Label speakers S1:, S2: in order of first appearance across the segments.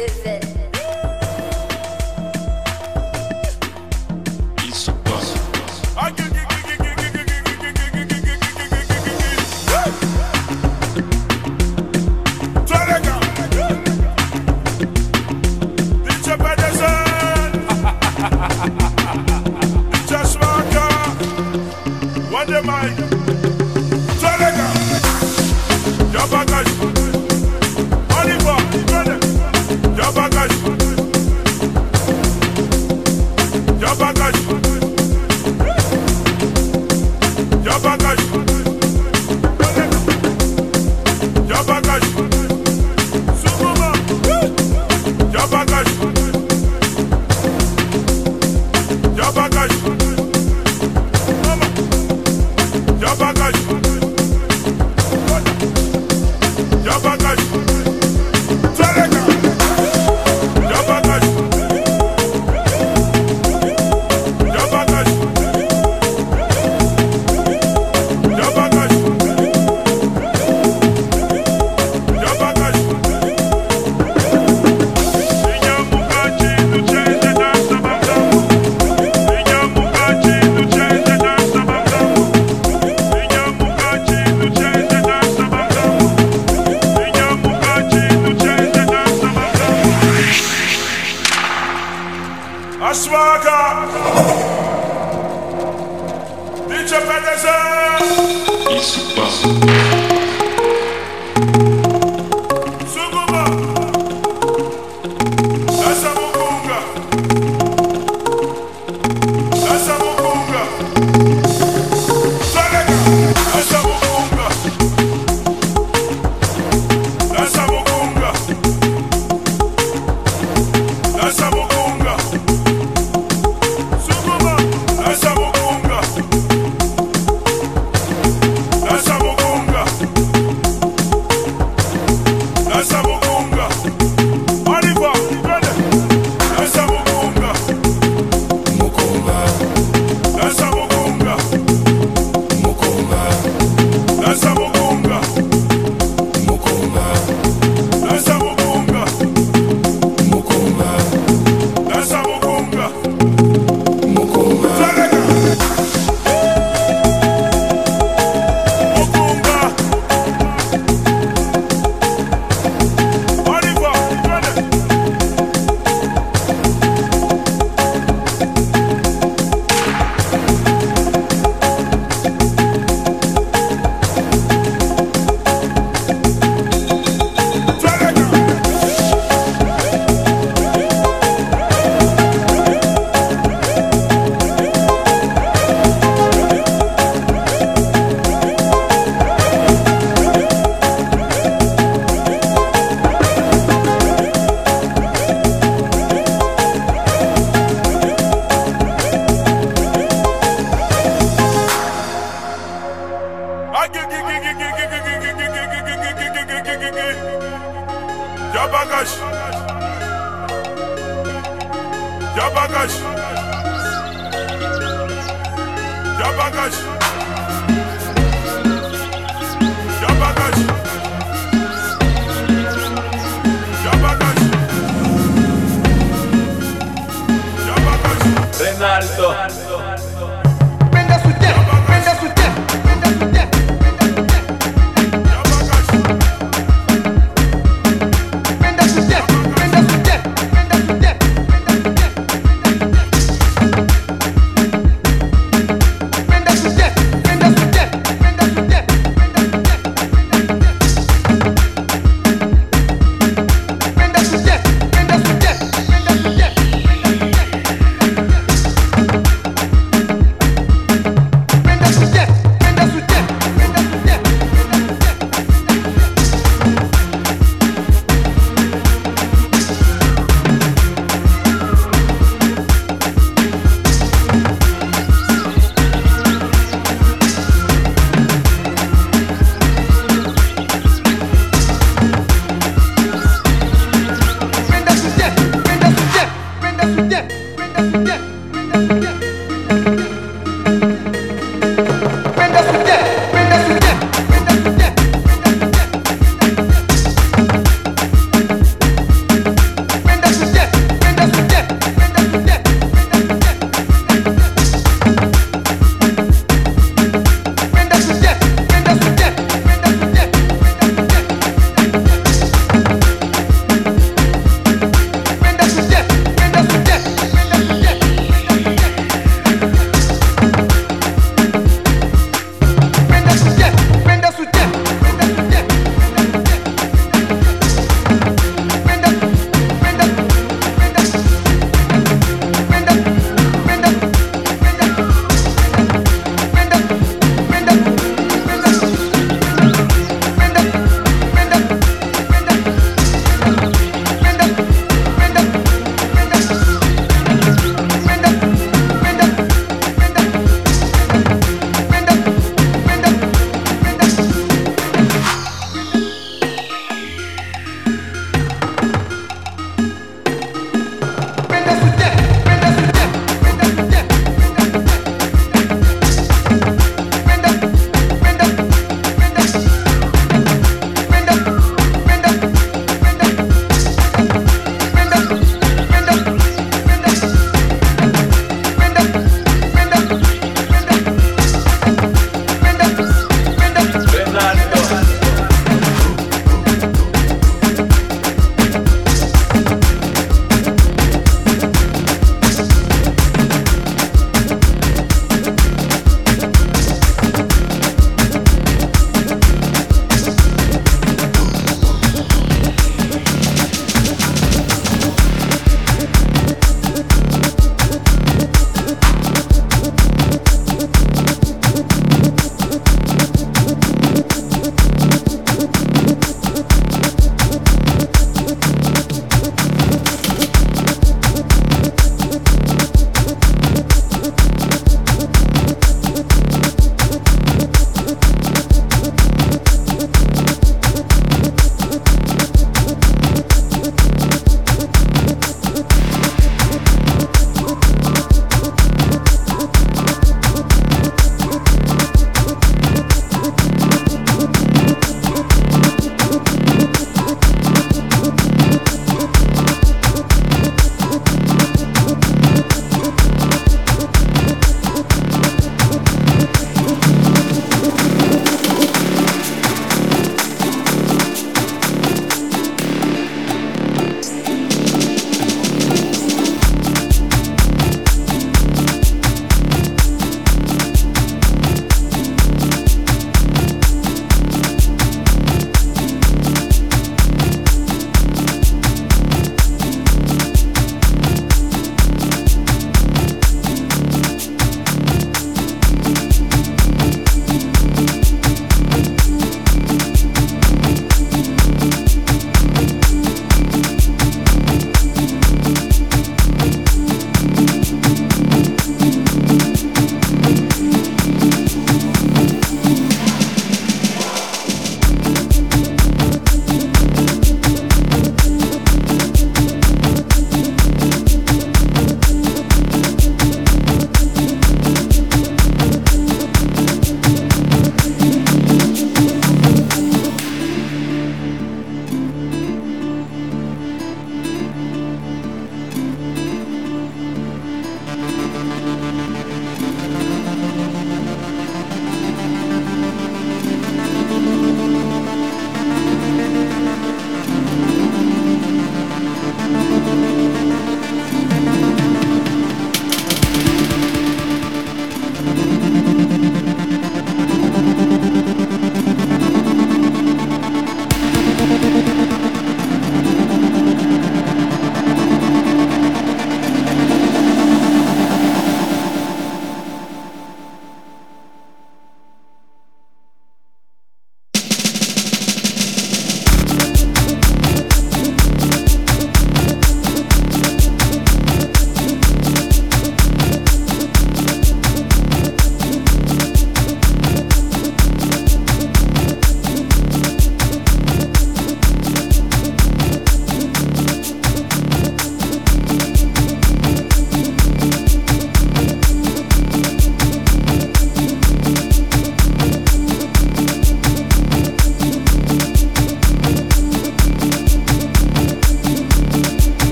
S1: Prenda su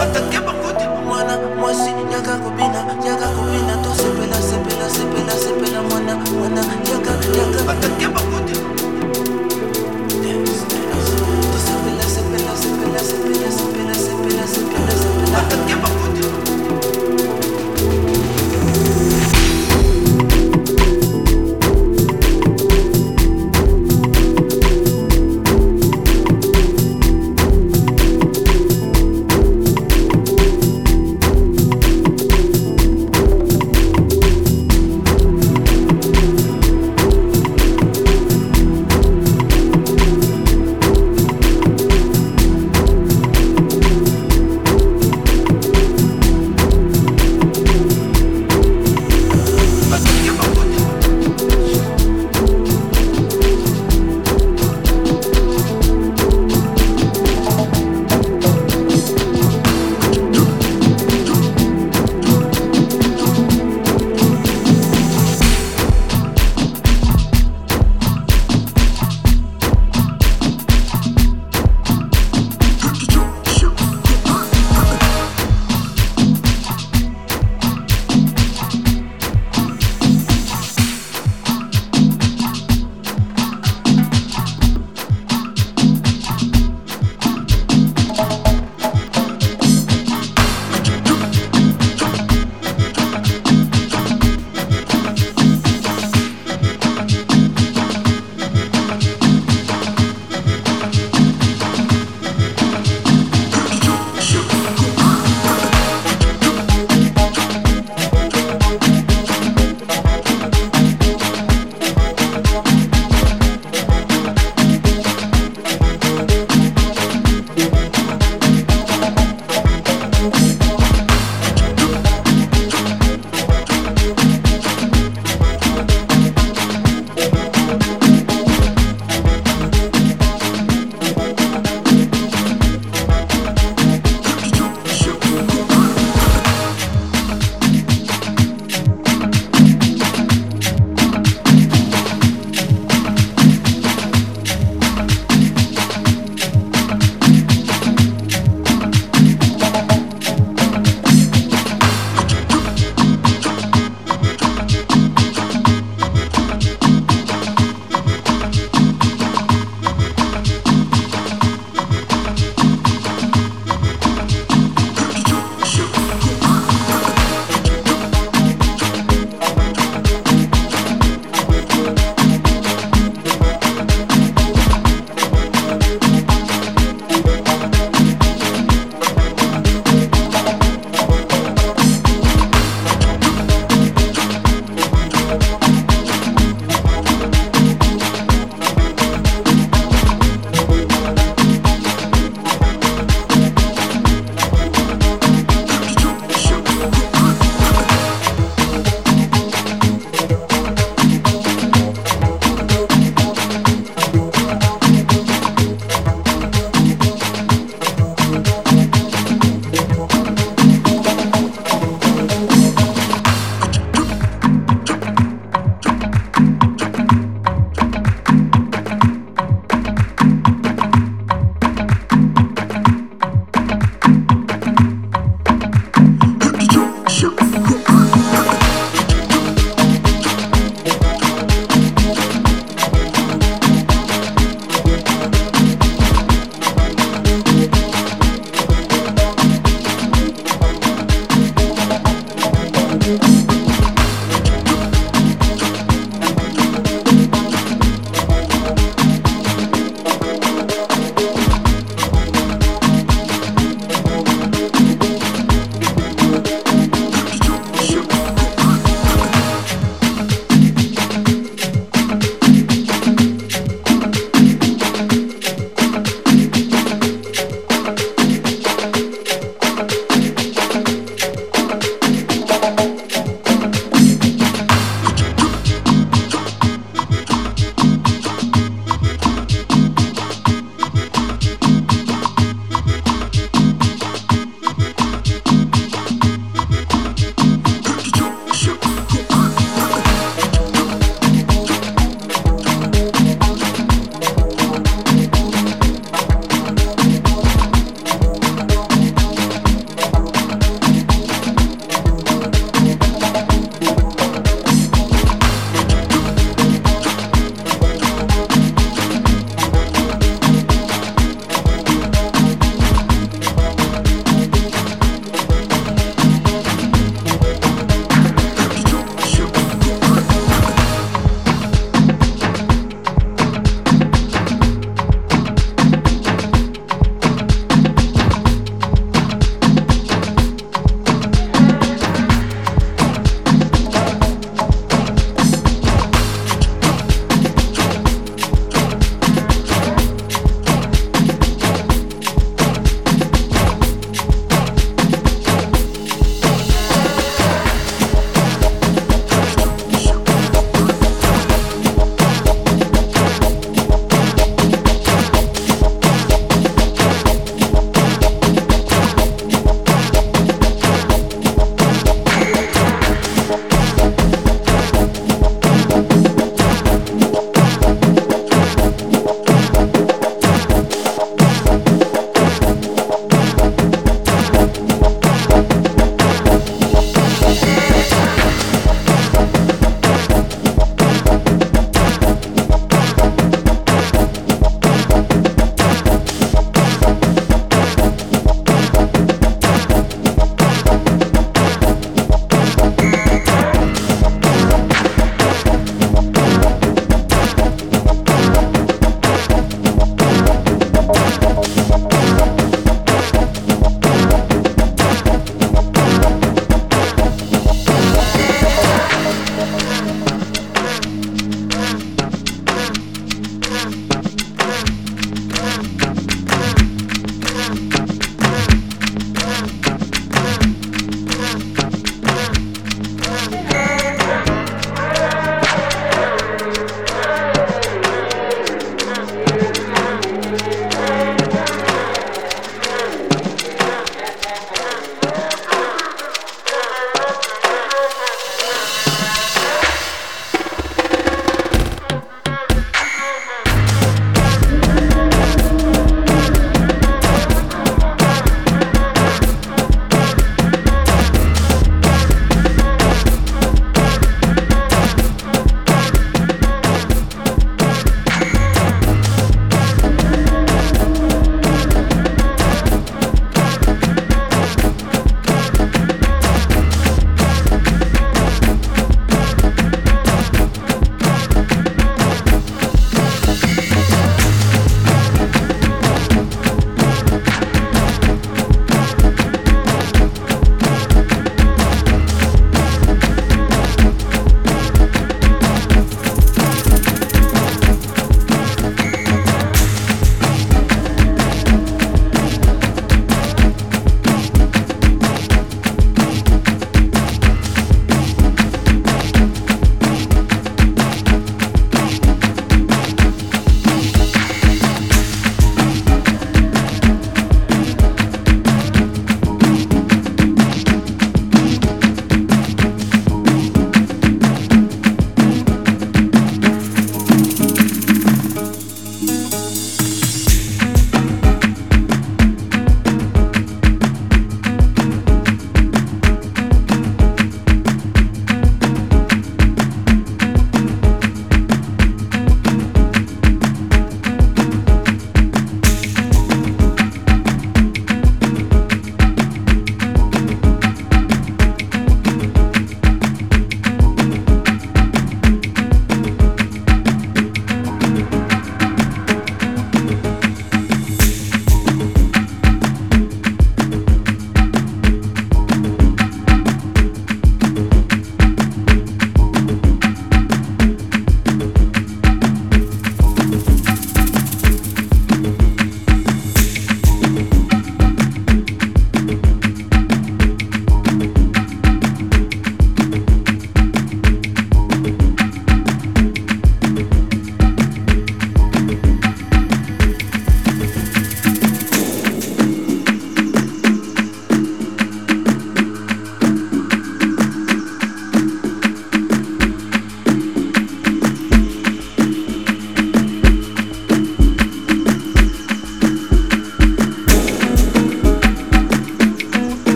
S2: sepela, sepela.